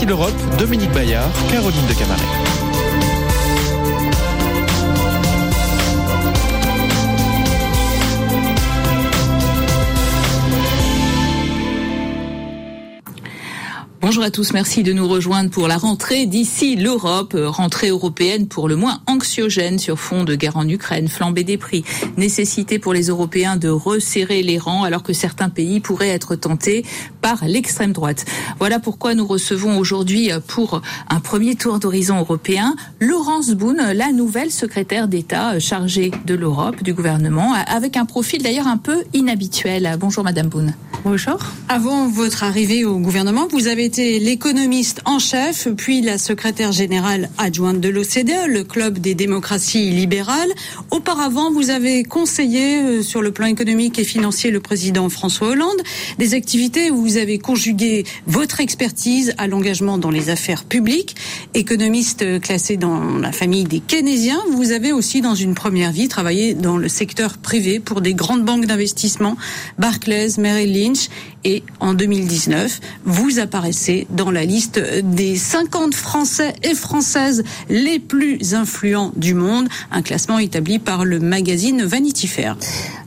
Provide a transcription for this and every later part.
D'ici l'Europe, Dominique Bayard, Caroline de Camaret. Bonjour à tous, merci de nous rejoindre pour la rentrée d'ici l'Europe, euh, rentrée européenne pour le moins anxiogène sur fond de guerre en Ukraine, flambée des prix, nécessité pour les Européens de resserrer les rangs alors que certains pays pourraient être tentés par l'extrême droite. Voilà pourquoi nous recevons aujourd'hui euh, pour un premier tour d'horizon européen Laurence Boone, la nouvelle secrétaire d'État euh, chargée de l'Europe du gouvernement, avec un profil d'ailleurs un peu inhabituel. Bonjour Madame Boone. Bonjour. Avant votre arrivée au gouvernement, vous avez été l'économiste en chef, puis la secrétaire générale adjointe de l'OCDE, le club des démocraties libérales. Auparavant, vous avez conseillé euh, sur le plan économique et financier le président François Hollande, des activités où vous avez conjugué votre expertise à l'engagement dans les affaires publiques. Économiste classé dans la famille des keynésiens, vous avez aussi dans une première vie travaillé dans le secteur privé pour des grandes banques d'investissement, Barclays, Merrill Lynch et en 2019, vous apparaissez dans la liste des 50 Français et Françaises les plus influents du monde, un classement établi par le magazine Vanity Fair.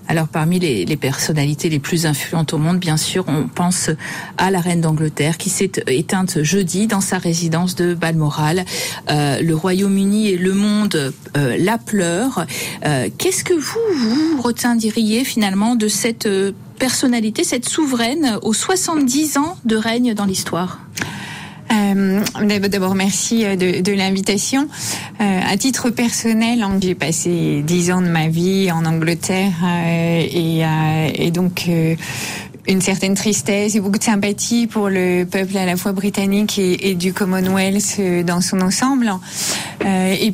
Alors parmi les, personnalités les plus influentes au monde, bien sûr, on pense à la reine d'Angleterre qui s'est éteinte jeudi dans sa résidence de Balmoral. Euh, le Royaume-Uni et le monde euh, la pleurent. Euh, Qu'est-ce que vous, vous retiendriez finalement de cette euh, personnalité, cette souveraine aux 70 ans de règne dans l'histoire euh, D'abord, merci euh, de, l'invitation. Euh, à titre personnel, hein, j'ai passé dix ans de ma vie en Angleterre et, donc une certaine tristesse et beaucoup de sympathie pour le peuple à la fois britannique et, et du Commonwealth dans son ensemble. et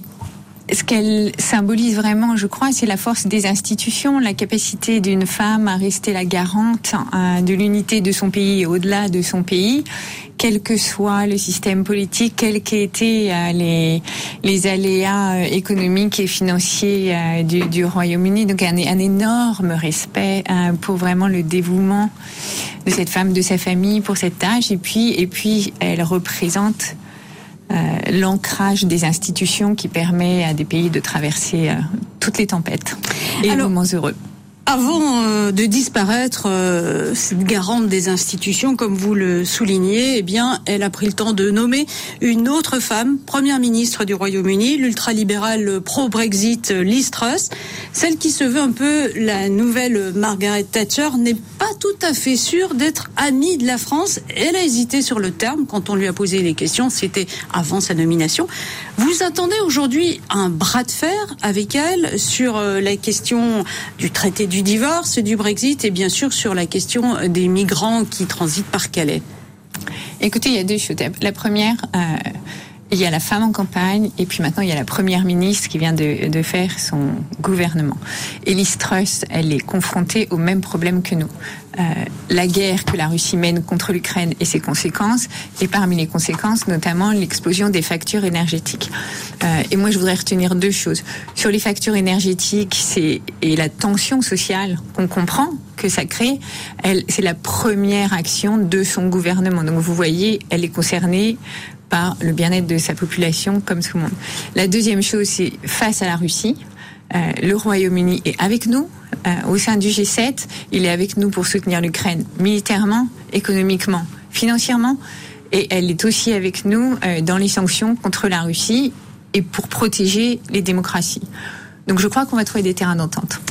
ce qu'elle symbolise vraiment, je crois, c'est la force des institutions, la capacité d'une femme à rester la garante de l'unité de son pays et au-delà de son pays, quel que soit le système politique, quels qu'aient été euh, les, aléas euh, économiques et financiers euh, du, Royaume-Uni. Donc un, un, énorme respect pour vraiment le dévouement de cette femme, de sa famille pour cette tâche. Et puis, et puis elle représente l'ancrage des institutions qui permet à des pays de traverser euh, toutes les tempêtes et les moments heureux. Avant euh, de disparaître, euh, cette garante des institutions, comme vous le soulignez, eh bien, elle a pris le temps de nommer une autre femme, première ministre du Royaume-Uni, l'ultralibérale pro-Brexit Liz Truss. Celle qui se veut un peu la nouvelle Margaret Thatcher n'est pas tout à fait sûre d'être amie de la France. Elle a hésité sur le terme quand on lui a posé les questions. C'était avant sa nomination. Vous attendez aujourd'hui un bras de fer avec elle sur euh, la question du traité du divorce, du Brexit et bien sûr sur la question des migrants qui transitent par Calais. Écoutez, il y a deux choses. La première, euh, il y a la femme en campagne et puis maintenant il y a la première ministre qui vient de, de faire son gouvernement. Elise Truss, elle est confrontée au même problème que nous. Euh, la guerre que la Russie mène contre l'Ukraine et ses conséquences, et parmi les conséquences, notamment l'explosion des factures énergétiques. Euh, et moi, je voudrais retenir deux choses. Sur les factures énergétiques c'est, et la tension sociale qu'on comprend que ça crée, c'est la première action de son gouvernement. Donc vous voyez, elle est concernée par le bien-être de sa population comme tout le monde. La deuxième chose, c'est face à la Russie, euh, le Royaume-Uni est avec nous euh, au sein du G7. Il est avec nous pour soutenir l'Ukraine militairement, économiquement, financièrement. Et elle est aussi avec nous euh, dans les sanctions contre la Russie et pour protéger les démocraties. Donc je crois qu'on va trouver des terrains d'entente.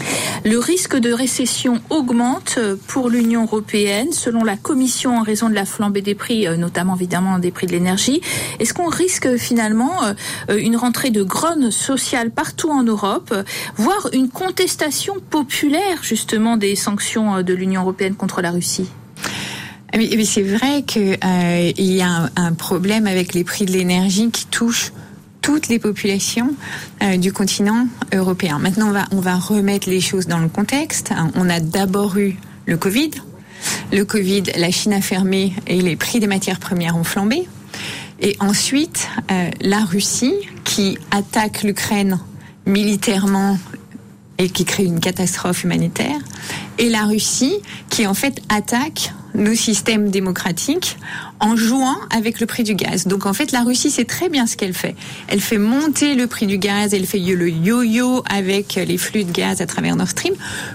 Le risque de récession augmente pour l'Union européenne, selon la Commission, en raison de la flambée des prix, notamment évidemment des prix de l'énergie. Est-ce qu'on risque finalement une rentrée de grogne sociale partout en Europe, voire une contestation populaire justement des sanctions de l'Union européenne contre la Russie? Mais c'est vrai qu'il euh, y a un, un problème avec les prix de l'énergie qui touche toutes les populations euh, du continent européen. Maintenant, on va, remettre les choses dans le contexte. On a d'abord eu le Covid. Le Covid, la Chine a fermé et les prix des matières premières ont flambé. Et ensuite, euh, la Russie qui attaque l'Ukraine militairement et qui crée une catastrophe humanitaire. Et la Russie qui en fait attaque nos systèmes démocratiques en jouant avec le prix du gaz. Donc en fait, la Russie sait très bien ce qu'elle fait. Elle fait monter le prix du gaz, elle fait le yo-yo avec les flux de gaz à travers Nord Stream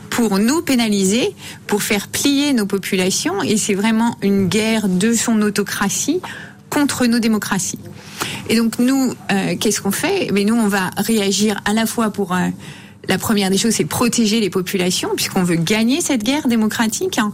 pour nous pénaliser, pour faire plier nos populations. Et c'est vraiment une guerre de son autocratie contre nos démocraties. Et donc nous, euh, qu'est-ce qu'on fait? Mais nous, on va réagir à la fois pour euh, la première des choses, c'est protéger les populations, puisqu'on veut gagner cette guerre démocratique. Hein.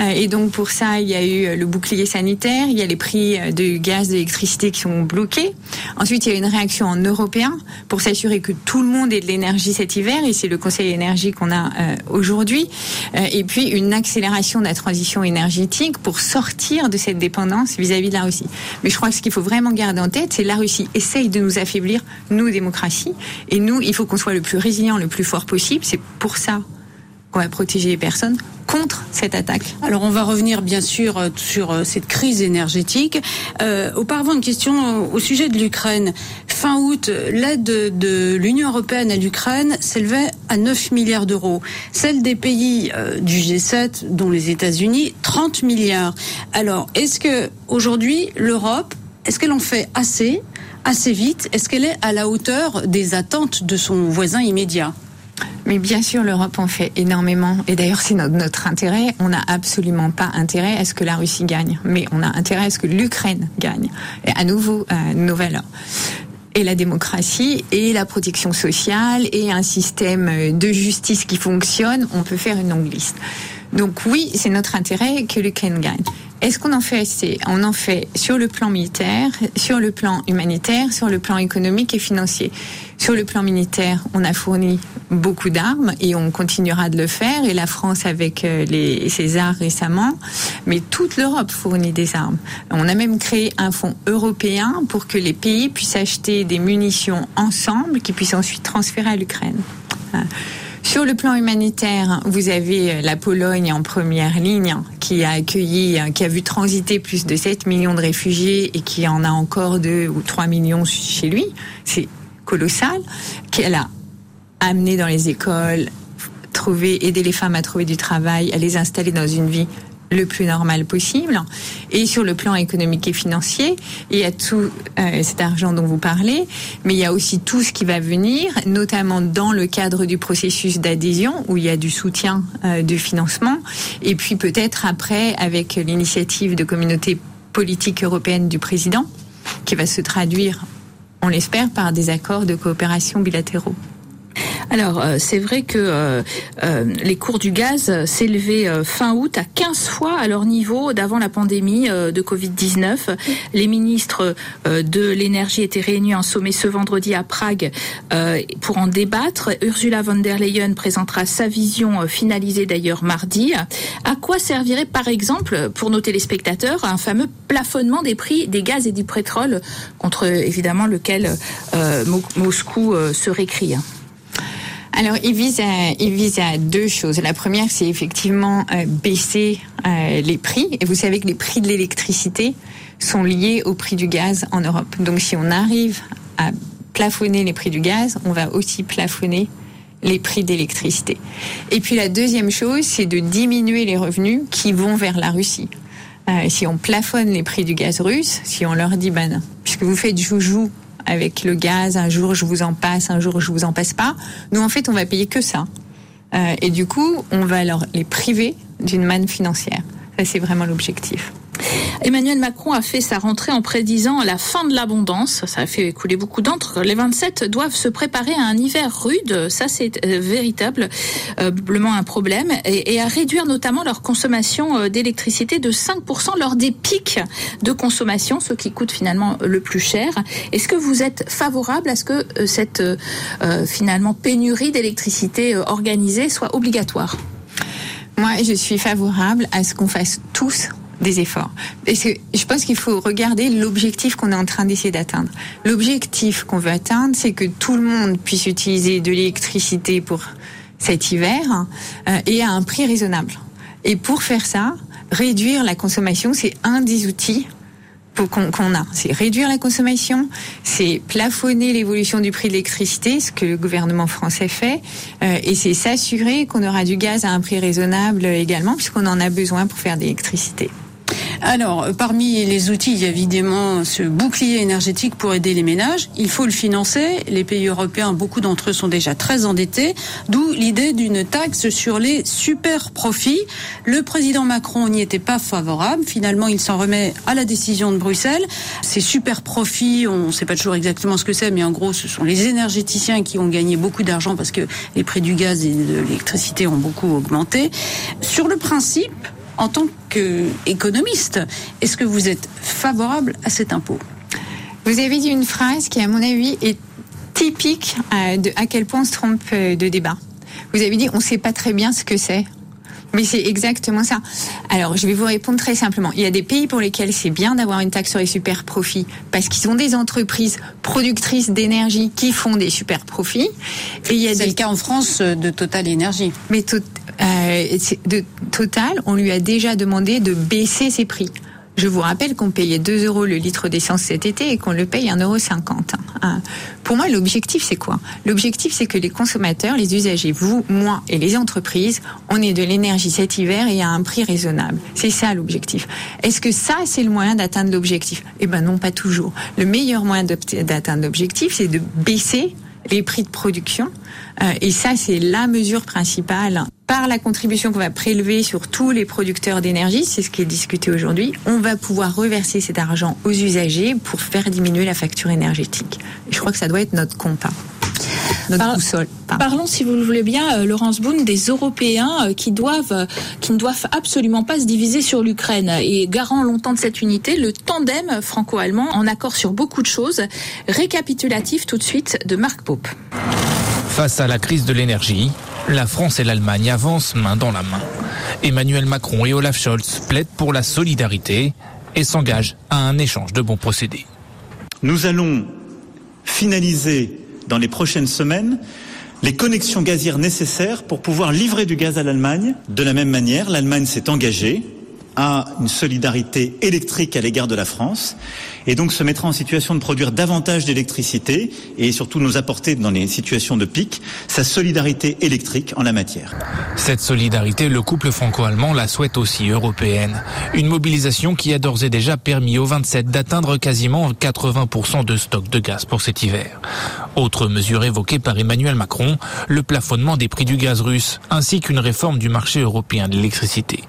Euh, et donc pour ça, il y a eu le bouclier sanitaire, il y a les prix de gaz, d'électricité qui sont bloqués. Ensuite, il y a une réaction en européen pour s'assurer que tout le monde ait de l'énergie cet hiver, et c'est le Conseil énergie qu'on a euh, aujourd'hui. Euh, et puis une accélération de la transition énergétique pour sortir de cette dépendance vis-à-vis de la Russie. Mais je crois que ce qu'il faut vraiment garder en tête, c'est la Russie essaye de nous affaiblir, nous démocratie, et nous, il faut qu'on soit le plus résilient, le plus fort possible. C'est pour ça qu'on va protéger les personnes contre cette attaque. Alors on va revenir bien sûr euh, sur euh, cette crise énergétique. Euh, auparavant, une question au sujet de l'Ukraine. Fin août, l'aide de, l'Union européenne à l'Ukraine s'élevait à 9 milliards d'euros. Celle des pays du G7, dont les États-Unis, 30 milliards. Alors, est-ce que aujourd'hui l'Europe, est-ce qu'elle en fait assez assez vite? Est-ce qu'elle est à la hauteur des attentes de son voisin immédiat? Mais bien sûr, l'Europe en fait énormément. Et d'ailleurs, c'est notre, intérêt. On n'a absolument pas intérêt à ce que la Russie gagne. Mais on a intérêt à ce que l'Ukraine gagne. Et à nouveau, euh, nos valeurs et la démocratie et la protection sociale et un système de justice qui fonctionne, on peut faire une longue liste. Donc oui, c'est notre intérêt que l'Ukraine gagne. Est-ce qu'on en fait assez On en fait sur le plan militaire, sur le plan humanitaire, sur le plan économique et financier? Sur le plan militaire, on a fourni beaucoup d'armes et on continuera de le faire. Et la France avec euh, les, ses armes récemment, mais toute l'Europe fournit des armes. On a même créé un fonds européen pour que les pays puissent acheter des munitions ensemble, qui puissent ensuite transférer à l'Ukraine. Sur le plan humanitaire, vous avez euh, la Pologne en première ligne qui a accueilli, euh, qui a vu transiter plus de 7 millions de réfugiés et qui en a encore 2 ou 3 millions chez lui. C'est colossal. Qu'elle a amené dans les écoles, trouver, aider les femmes à trouver du travail, à les installer dans une vie le plus normal possible. Et sur le plan économique et financier, il y a tout euh, cet argent dont vous parlez, mais il y a aussi tout ce qui va venir, notamment dans le cadre du processus d'adhésion, où il y a du soutien euh, de financement, et puis peut-être après avec l'initiative de communauté politique européenne du président, qui va se traduire, on l'espère, par des accords de coopération bilatéraux. Alors, euh, c'est vrai que euh, euh, les cours du gaz s'élevaient fin août à 15 fois à leur niveau d'avant la pandémie de Covid-19. Les ministres de l'énergie étaient réunis en sommet ce vendredi à Prague pour en débattre. Ursula von der Leyen présentera sa vision finalisée d'ailleurs mardi. À quoi servirait par exemple pour nos téléspectateurs un fameux plafonnement des prix des gaz et du pétrole contre évidemment lequel Moscou se récrie alors, il vise à, deux choses. La première, c'est effectivement euh, baisser euh, les prix. Et vous savez que les prix de l'électricité sont liés au prix du gaz en Europe. Donc, si on arrive à plafonner les prix du gaz, on va aussi plafonner les prix d'électricité. Et puis la deuxième chose, c'est de diminuer les revenus qui vont vers la Russie. Euh, si on plafonne les prix du gaz russe, si on leur dit, ben, puisque vous faites joujou avec le gaz, un jour je vous en passe, un jour je vous en passe pas. Nous, en fait, on va payer que ça. Euh, et du coup, on va alors les priver d'une manne financière. Ça, c'est vraiment l'objectif. Emmanuel Macron a fait sa rentrée en prédisant la fin de l'abondance. Ça a fait couler beaucoup d'encre. Les 27 doivent se préparer à un hiver rude. Ça, c'est euh, véritablement un problème. Et, à réduire notamment leur consommation euh, d'électricité de 5% lors des pics de consommation, ce qui coûte finalement le plus cher. Est-ce que vous êtes favorable à ce que euh, cette finalement pénurie d'électricité organisée soit obligatoire? Moi, je suis favorable à ce qu'on fasse tous des efforts. Et je pense qu'il faut regarder l'objectif qu'on est en train d'essayer d'atteindre. L'objectif qu'on veut atteindre, c'est que tout le monde puisse utiliser de l'électricité pour cet hiver euh, et à un prix raisonnable. Et pour faire ça, réduire la consommation, c'est un des outils qu'on a. C'est réduire la consommation, c'est plafonner l'évolution du prix de l'électricité, ce que le gouvernement français fait, euh, et c'est s'assurer qu'on aura du gaz à un prix raisonnable également, puisqu'on en a besoin pour faire de l'électricité. Alors, parmi les outils, il y a évidemment ce bouclier énergétique pour aider les ménages. Il faut le financer. Les pays européens, beaucoup d'entre eux sont déjà très endettés, d'où l'idée d'une taxe sur les super profits. Le président Macron n'y était pas favorable. Finalement, il s'en remet à la décision de Bruxelles. Ces super profits, on ne sait pas toujours exactement ce que c'est, mais en gros, ce sont les énergéticiens qui ont gagné beaucoup d'argent parce que les prix du gaz et de l'électricité ont beaucoup augmenté. Sur le principe, en tant qu'économiste, est-ce que vous êtes favorable à cet impôt? Vous avez dit une phrase qui, à mon avis, est typique euh, de à quel point on se trompe euh, de débat. Vous avez dit on ne sait pas très bien ce que c'est. Mais c'est exactement ça. Alors, je vais vous répondre très simplement. Il y a des pays pour lesquels c'est bien d'avoir une taxe sur les super profits parce qu'ils ont des entreprises productrices d'énergie qui font des super profits. Et il y a c'est le cas en France de Total Énergie. Mais euh, de Total, on lui a déjà demandé de baisser ses prix. Je vous rappelle qu'on payait 2 euros le litre d'essence cet été et qu'on le paye 1,50 euro. Hein. Pour moi, l'objectif, c'est quoi? L'objectif, c'est que les consommateurs, les usagers, vous, moi et les entreprises, on ait de l'énergie cet hiver et à un prix raisonnable. C'est ça l'objectif. Est-ce que ça, c'est le moyen d'atteindre l'objectif? Eh ben non, pas toujours. Le meilleur moyen d'atteindre l'objectif, c'est de baisser les prix de production. Euh, et ça, c'est la mesure principale. Par la contribution qu'on va prélever sur tous les producteurs d'énergie, c'est ce qui est discuté aujourd'hui, on va pouvoir reverser cet argent aux usagers pour faire diminuer la facture énergétique. je crois que ça doit être notre compas. Parlons, si vous le voulez bien, euh, Laurence Boone, des Européens euh, qui doivent, euh, qui ne doivent absolument pas se diviser sur l'Ukraine. Et garant longtemps de cette unité, le tandem franco-allemand en accord sur beaucoup de choses. Récapitulatif tout de suite de Marc Pope. Face à la crise de l'énergie, la France et l'Allemagne avancent main dans la main. Emmanuel Macron et Olaf Scholz plaident pour la solidarité et s'engagent à un échange de bons procédés. Nous allons finaliser dans les prochaines semaines les connexions gazières nécessaires pour pouvoir livrer du gaz à l'Allemagne. De la même manière, l'Allemagne s'est engagée à une solidarité électrique à l'égard de la France et donc se mettra en situation de produire davantage d'électricité et surtout nous apporter dans les situations de pic sa solidarité électrique en la matière. Cette solidarité, le couple franco-allemand la souhaite aussi européenne. Une mobilisation qui a d'ores et déjà permis aux 27 d'atteindre quasiment 80% de stock de gaz pour cet hiver. Autre mesure évoquée par Emmanuel Macron, le plafonnement des prix du gaz russe ainsi qu'une réforme du marché européen de l'électricité.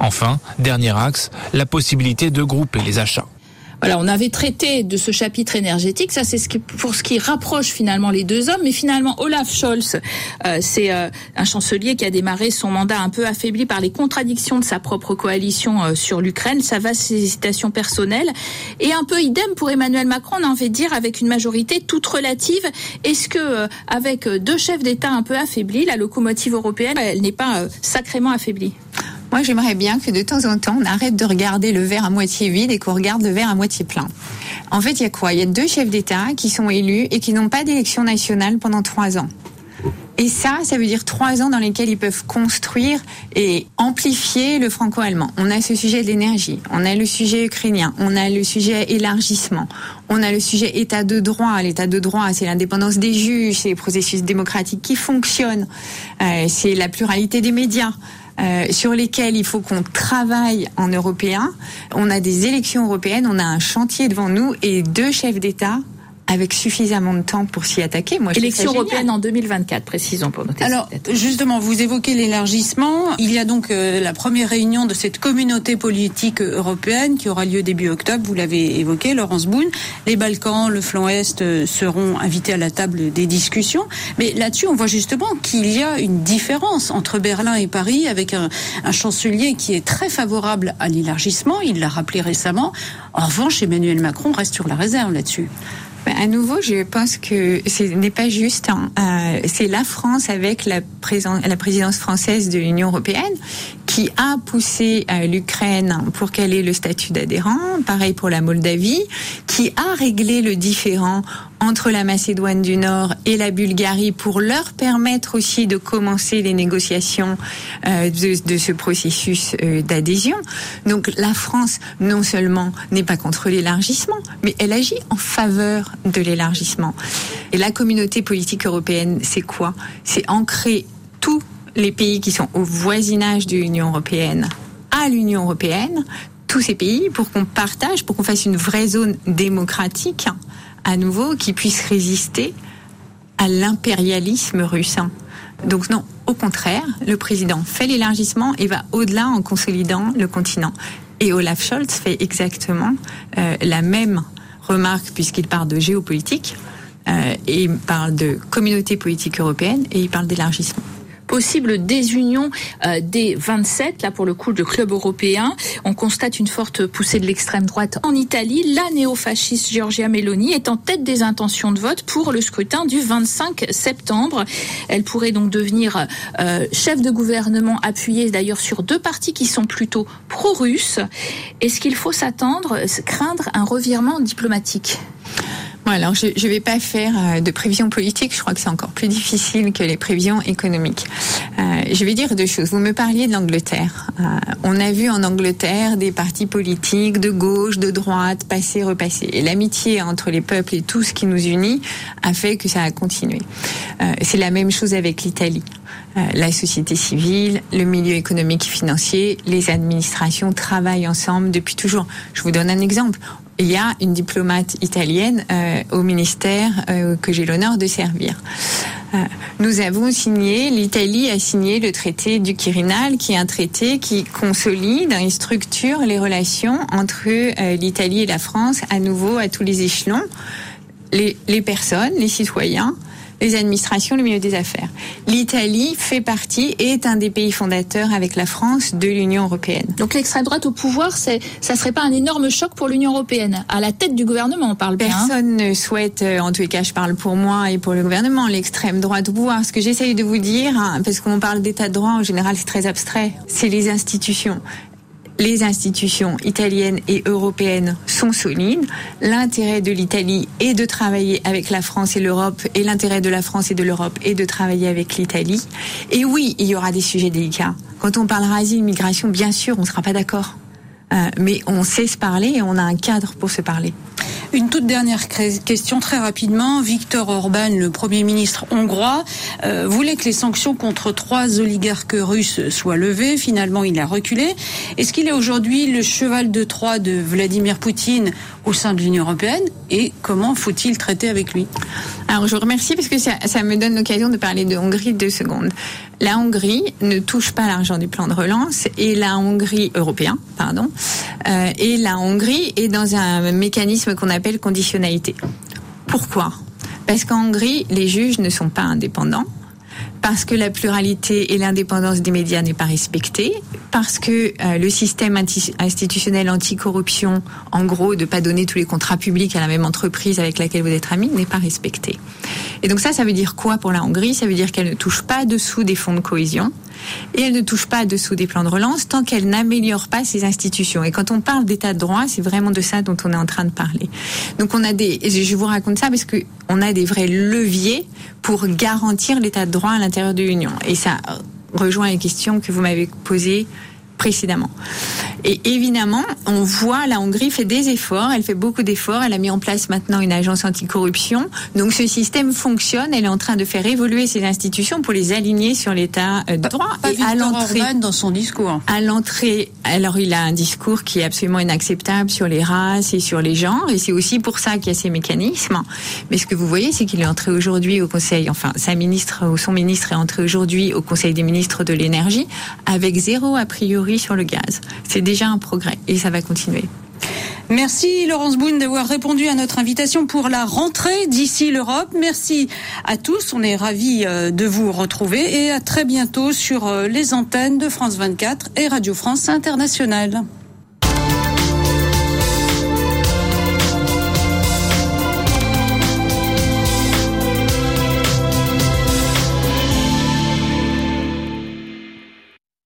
Enfin, dernier axe, la possibilité de grouper les achats. Voilà, on avait traité de ce chapitre énergétique. Ça, c'est ce qui, pour ce qui rapproche finalement les deux hommes. Mais finalement, Olaf Scholz, euh, c'est euh, un chancelier qui a démarré son mandat un peu affaibli par les contradictions de sa propre coalition euh, sur l'Ukraine. Ça va ses hésitations personnelles. Et un peu idem pour Emmanuel Macron, on a envie dire, avec une majorité toute relative. Est-ce que, avec deux chefs d'État un peu affaiblis, la locomotive européenne, elle n'est pas sacrément affaiblie? Moi, j'aimerais bien que de temps en temps, on arrête de regarder le verre à moitié vide et qu'on regarde le verre à moitié plein. En fait, il y a quoi? Il y a deux chefs d'État qui sont élus et qui n'ont pas d'élection nationale pendant trois ans. Et ça, ça veut dire trois ans dans lesquels ils peuvent construire et amplifier le franco-allemand. On a ce sujet de l'énergie, on a le sujet ukrainien, on a le sujet élargissement, on a le sujet état de droit. L'état de droit, c'est l'indépendance des juges, c'est les processus démocratiques qui fonctionnent, euh, c'est la pluralité des médias. Euh, sur lesquels il faut qu'on travaille en européen. On a des élections européennes, on a un chantier devant nous et deux chefs d'État avec suffisamment de temps pour s'y attaquer. Moi, Élection européenne en 2024, précisons pour noter. Alors, justement, vous évoquez l'élargissement. Il y a donc euh, la première réunion de cette communauté politique européenne qui aura lieu début octobre. Vous l'avez évoqué, Laurence Boone. Les Balkans, le flanc Est euh, seront invités à la table des discussions. Mais là-dessus, on voit justement qu'il y a une différence entre Berlin et Paris avec un, un chancelier qui est très favorable à l'élargissement. Il l'a rappelé récemment. En revanche, Emmanuel Macron reste sur la réserve là-dessus. Ben, à nouveau, je pense que ce n'est pas juste. Hein. Euh, c'est la France avec la, la présidence française de l'Union européenne qui a poussé l'Ukraine pour qu'elle ait le statut d'adhérent, pareil pour la Moldavie, qui a réglé le différend entre la Macédoine du Nord et la Bulgarie pour leur permettre aussi de commencer les négociations euh, de, ce processus euh, d'adhésion. Donc la France, non seulement n'est pas contre l'élargissement, mais elle agit en faveur de l'élargissement. Et la communauté politique européenne, c'est quoi? C'est ancrer tous les pays qui sont au voisinage de l'Union européenne à l'Union européenne, tous ces pays, pour qu'on partage, pour qu'on fasse une vraie zone démocratique à nouveau qui puisse résister à l'impérialisme russe. Donc non, au contraire, le président fait l'élargissement et va au-delà en consolidant le continent. Et Olaf Scholz fait exactement euh, la même remarque puisqu'il parle de géopolitique euh, et il parle de communauté politique européenne et il parle d'élargissement possible désunion euh, des 27, là pour le coup, de club européen. On constate une forte poussée de l'extrême droite en Italie. La néofasciste Giorgia Meloni est en tête des intentions de vote pour le scrutin du 25 septembre. Elle pourrait donc devenir euh, chef de gouvernement appuyée d'ailleurs sur deux partis qui sont plutôt pro-russes. Est-ce qu'il faut s'attendre, craindre un revirement diplomatique? Alors je ne vais pas faire euh, de prévisions politiques, je crois que c'est encore plus difficile que les prévisions économiques. Euh, je vais dire deux choses. Vous me parliez de l'Angleterre. Euh, on a vu en Angleterre des partis politiques de gauche, de droite, passer, repasser. Et l'amitié entre les peuples et tout ce qui nous unit a fait que ça a continué. Euh, c'est la même chose avec l'Italie. Euh, la société civile, le milieu économique et financier, les administrations travaillent ensemble depuis toujours. Je vous donne un exemple il y a une diplomate italienne euh, au ministère euh, que j'ai l'honneur de servir. Euh, nous avons signé, l'Italie a signé le traité du Quirinal, qui est un traité qui consolide et structure les relations entre l'Italie et la France, à nouveau à tous les échelons. Les, les personnes, les citoyens, les administrations, le milieu des affaires. L'Italie fait partie, est un des pays fondateurs avec la France de l'Union européenne. Donc l'extrême droite au pouvoir, c'est, ça serait pas un énorme choc pour l'Union européenne À la tête du gouvernement, on parle bien. Hein. Personne ne souhaite, euh, en tous les cas, je parle pour moi et pour le gouvernement, l'extrême droite au pouvoir. Ce que j'essaye de vous dire, hein, parce qu'on parle d'état de droit, en général, c'est très abstrait, c'est les institutions les institutions italiennes et européennes sont solides. L'intérêt de l'Italie est de travailler avec la France et l'Europe, et l'intérêt de la France et de l'Europe est de travailler avec l'Italie. Et oui, il y aura des sujets délicats. Quand on parlera asile, migration, bien sûr, on ne sera pas d'accord. Euh, mais on sait se parler et on a un cadre pour se parler. Une toute dernière question très rapidement. Victor Orban, le Premier ministre hongrois, euh, voulait que les sanctions contre trois oligarques russes soient levées. Finalement, il a reculé. Est-ce qu'il est aujourd'hui le cheval de Troie de Vladimir Poutine au sein de l'Union européenne? Et comment faut-il traiter avec lui? Alors je vous remercie parce que ça, me donne l'occasion de parler de Hongrie deux secondes. La Hongrie ne touche pas l'argent du plan de relance et la Hongrie européen, pardon, euh, et la Hongrie est dans un mécanisme qu'on appelle conditionnalité. Pourquoi? Parce qu'en Hongrie, les juges ne sont pas indépendants parce que la pluralité et l'indépendance des médias n'est pas respectée, parce que euh, le système institutionnel anticorruption, en gros, de pas donner tous les contrats publics à la même entreprise avec laquelle vous êtes ami, n'est pas respecté. Et donc ça, ça veut dire quoi pour la Hongrie? Ça veut dire qu'elle ne touche pas dessous des fonds de cohésion et elle ne touche pas dessous des plans de relance tant qu'elle n'améliore pas ses institutions. Et quand on parle d'état de droit, c'est vraiment de ça dont on est en train de parler. Donc on a des, je vous raconte ça parce que on a des vrais leviers pour garantir l'état de droit à l'intérieur de l'Union. Et ça rejoint les questions que vous m'avez posées précédemment. Et évidemment, on voit la Hongrie fait des efforts, elle fait beaucoup d'efforts, elle a mis en place maintenant une agence anticorruption. Donc ce système fonctionne, elle est en train de faire évoluer ses institutions pour les aligner sur l'état euh, de droit. et à l'entrée dans son discours. À l'entrée, alors il a un discours qui est absolument inacceptable sur les races et sur les genres et c'est aussi pour ça qu'il y a ces mécanismes. Mais ce que vous voyez, c'est qu'il est entré aujourd'hui au Conseil, enfin sa ministre ou son ministre est entré aujourd'hui au Conseil des ministres de l'énergie avec zéro a priori sur le gaz. C'est déjà un progrès et ça va continuer. Merci Laurence Boone d'avoir répondu à notre invitation pour la rentrée d'ici l'Europe. Merci à tous, on est ravis euh, de vous retrouver et à très bientôt sur euh, les antennes de France 24 et Radio France Internationale.